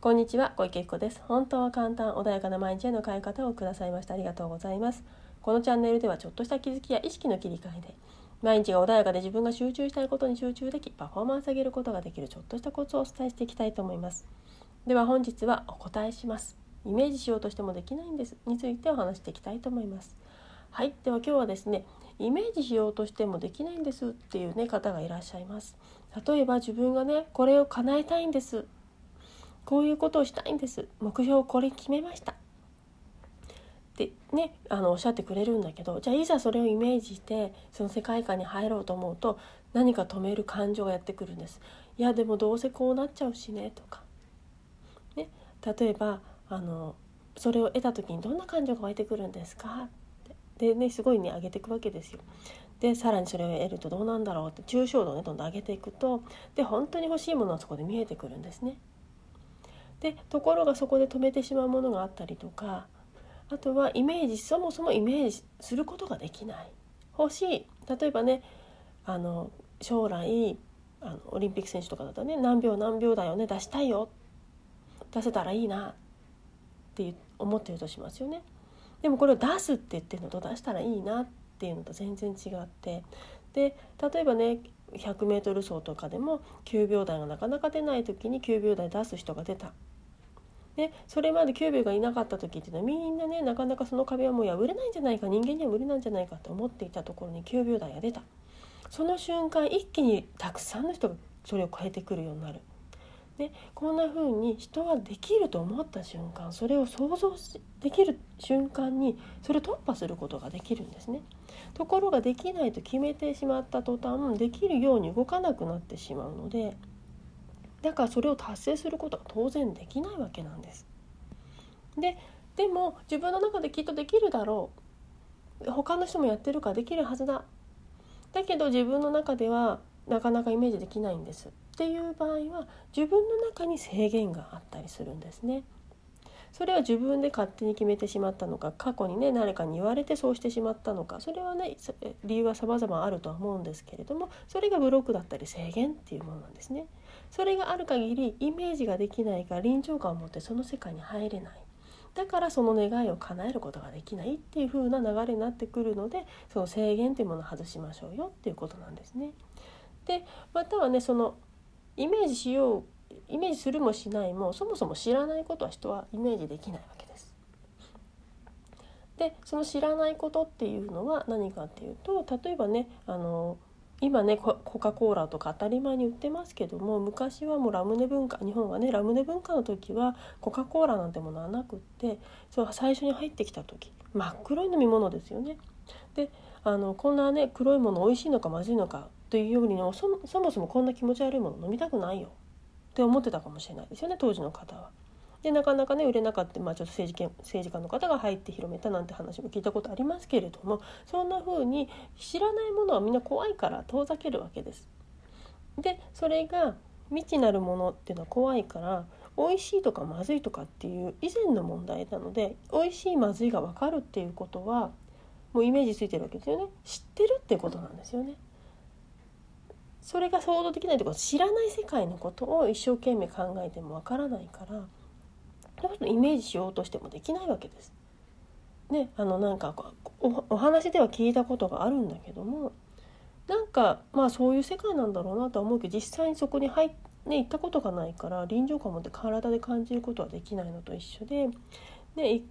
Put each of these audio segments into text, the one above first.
こんにちは小池子です。本当は簡単穏やかな毎日への変え方をくださいました。ありがとうございます。このチャンネルではちょっとした気づきや意識の切り替えで毎日が穏やかで自分が集中したいことに集中できパフォーマンス上げることができるちょっとしたコツをお伝えしていきたいと思います。では本日はお答えします。イメージしようとしてもできないんです。についてお話していきたいと思います。はいでは今日はですねイメージしようとしてもできないんですっていうね方がいらっしゃいます。例えば自分がねこれを叶えたいんです。こういうことをしたいんです目標これ決めましたってねあのおっしゃってくれるんだけどじゃあいざそれをイメージしてその世界観に入ろうと思うと何か止める感情がやってくるんです。いやでもどうせこうなっちゃうしねとか、ね、例えばあのそれを得た時にどんな感情が湧いてくるんですか？でねすごいね上げていくわけですよ。でさらにそれを得るとどうなんだろうって抽象度をねどんどん上げていくとで本当に欲しいものはそこで見えてくるんですね。でところがそこで止めてしまうものがあったりとかあとはイメージそもそもイメージすることができない。欲しい。例えばねあの将来あのオリンピック選手とかだったらね何秒何秒台をね出したいよ。出せたらいいな。って思ってるとしますよね。でもこれを出すって言ってるのと出したらいいなっていうのと全然違って。で例えばね 100m 走とかでも9秒台がなかなか出ない時に9秒台出す人が出た。でそれまで9秒がいなかった時っていうのはみんなねなかなかその壁はもう破れないんじゃないか人間には無理なんじゃないかと思っていたところに9秒台が出たその瞬間一気にたくさんの人がそれを超えてくるようになる。でこんな風に人はできると思った瞬間それを想像できる瞬間にそれを突破することができるんですね。ところができないと決めてしまった途端できるように動かなくなってしまうのでだからそれを達成することは当然できないわけなんです。ででも自分の中できっとできるだろう他の人もやってるからできるはずだだけど自分の中ではなかなかイメージできないんですっていう場合は自分の中に制限があったりするんですね。それは自分で勝手に決めてしまったのか過去にね誰かに言われてそうしてしまったのかそれはね理由は様々あるとは思うんですけれどもそれがブロックだったり制限っていうものなんですね。それがある限りイメージができないか臨場感を持ってその世界に入れない。だからその願いを叶えることができないっていう風な流れになってくるのでその制限っていうものを外しましょうよっていうことなんですね。でまたはねそのイメージしようイメージするもしないもそもそも知らないことは人はイメージできないわけです。でその知らないことっていうのは何かっていうと例えばねあの今ねコカ・コーラとか当たり前に売ってますけども昔はもうラムネ文化日本はねラムネ文化の時はコカ・コーラなんてものはなくってそう最初に入ってきた時真っ黒い飲み物ですよね。であのこんなね黒いもの美味しいのかまずいのかというようにそそもそもこんな気持ち悪いもの飲みたくないよって思ってたかもしれないですよね当時の方は。でなかなかね売れなかった、まあ、ちょっと政治政治家の方が入って広めたなんて話も聞いたことありますけれどもそんな風に知らないものはみんな怖いから遠ざけるわけです。でそれが未知なるものっていうのは怖いから美味しいとかまずいとかっていう以前の問題なので美味しいまずいが分かるっていうことはもうイメージついてるわけですよね知ってるっていうことなんですよね。それが想像できないというか知らない世界のことを一生懸命考えてもわからないからイメージしようとしてもできないわけです。ね、あのなんかお話では聞いたことがあるんだけどもなんかまあそういう世界なんだろうなとは思うけど実際にそこに入っね、行ったことがないから臨場感を持って体で感じることはできないのと一緒で、ね、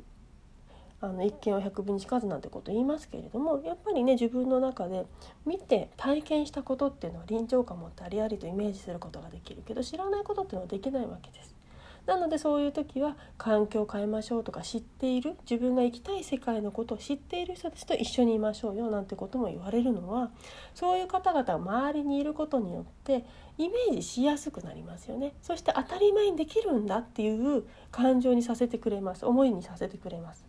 あの一見は百分にしかずなんてこと言いますけれどもやっぱりね自分の中で見て体験したことっていうのは臨場感を持ってありありとイメージすることができるけど知らないことっていうのはできないわけです。なのでそういう時は環境を変えましょうとか知っている自分が生きたい世界のことを知っている人たちと一緒にいましょうよなんてことも言われるのはそういう方々が周りにいることによってイメージしやすくなりますよね。そして当たり前にできるんだっていう感情にさせてくれます。思いにさせてくれます。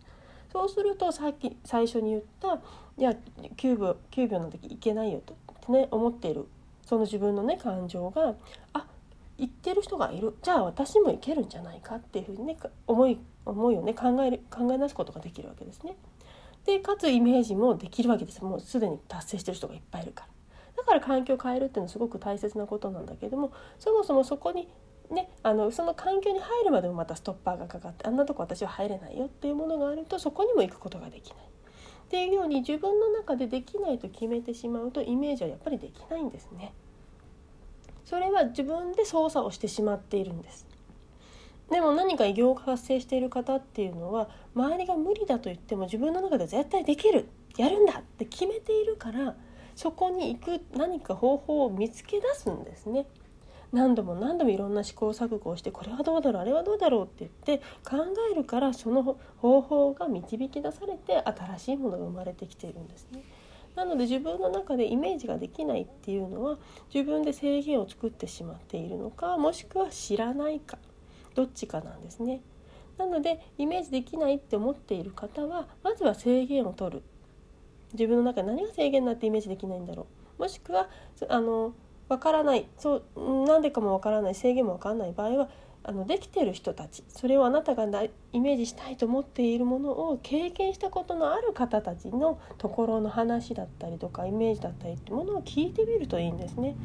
そうするとさっき最初に言ったいや9秒 ,9 秒の時いけないよとね思っているその自分のね感情があ言ってる人がいるじゃあ私もいけるんじゃないかっていうふうにね思い思いをね考える考え出すことができるわけですね。でかつイメージもできるわけですもうすでに達成してる人がいっぱいいるから。だから環境を変えるっていうのはすごく大切なことなんだけどもそもそもそこにね、あのその環境に入るまでもまたストッパーがかかってあんなとこ私は入れないよっていうものがあるとそこにも行くことができない。っていうように自分の中でできないと決めてしまうとイメージはやっぱりできないんですね。それは自分で操作をしてしまっているんです。でも何か偉業が発生している方っていうのは周りが無理だと言っても自分の中で絶対できるやるんだって決めているからそこに行く何か方法を見つけ出すんですね。何度も何度もいろんな試行錯誤をしてこれはどうだろうあれはどうだろうって言って考えるからその方法が導き出されて新しいものが生まれてきているんですね。なので自分の中でイメージができないっていうのは自分で制限を作ってしまっているのかもしくは知らないかどっちかなんですね。なのでイメージできないって思っている方はまずは制限を取る。自分の中で何が制限になってイメージできないんだろう。もしくはあのわからない。そうなんでかもわからない。制限もわからない場合はあのできてる人たちそれをあなたがなイメージしたいと思っているものを経験したことのある方たちのところの話だったりとかイメージだったりってものを聞いてみるといいんですね。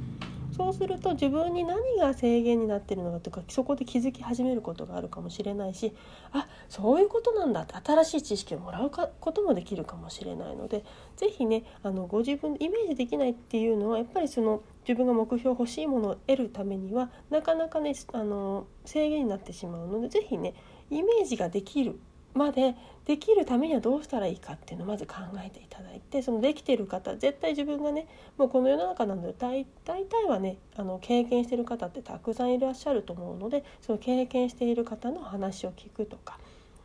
そうすると自分に何が制限になってるのかとかそこで気づき始めることがあるかもしれないしあそういうことなんだ。って新しい知識をもらうこともできるかもしれないので是非ねあのご自分イメージできないっていうのはやっぱりその自分が目標欲しいものを得るためにはなかなかねあの制限になってしまうので是非ねイメージができるまでできるためにはどうしたらいいかっていうのをまず考えていただいてそのできてる方絶対自分がねもうこの世の中なので大大体はねあの経験してる方ってたくさんいらっしゃると思うのでその経験している方の話を聞くとか、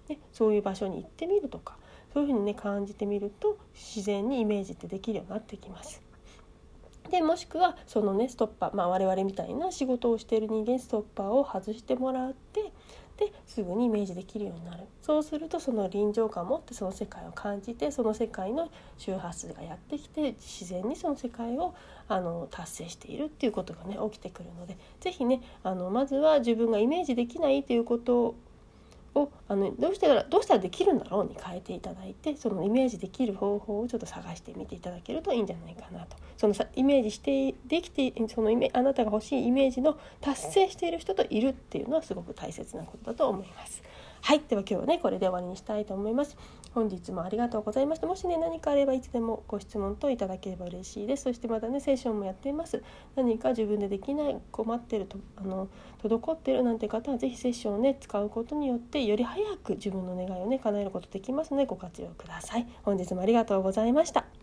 ね、そういう場所に行ってみるとかそういうふうにね感じてみると自然にイメージってできるようになってきます。でもしくはそのねストッパー、まあ、我々みたいな仕事をしている人間ストッパーを外してもらってですぐにイメージできるようになる。そうするとその臨場感を持ってその世界を感じてその世界の周波数がやってきて自然にその世界をあの達成しているっていうことがね起きてくるので是非ねあのまずは自分がイメージできないということをあのどうしたらどうしたらできるんだろうに変えていただいてそのイメージできる方法をちょっと探してみていただけるといいんじゃないかなとそのさイメージしてできてそのイメあなたが欲しいイメージの達成している人といるっていうのはすごく大切なことだと思います。はい。では今日はね、これで終わりにしたいと思います。本日もありがとうございました。もしね、何かあればいつでもご質問といただければ嬉しいです。そしてまたね、セッションもやっています。何か自分でできない、困ってると、あの、滞ってるなんて方は、是非セッションをね、使うことによって、より早く自分の願いをね、叶えることできますので、ご活用ください。本日もありがとうございました。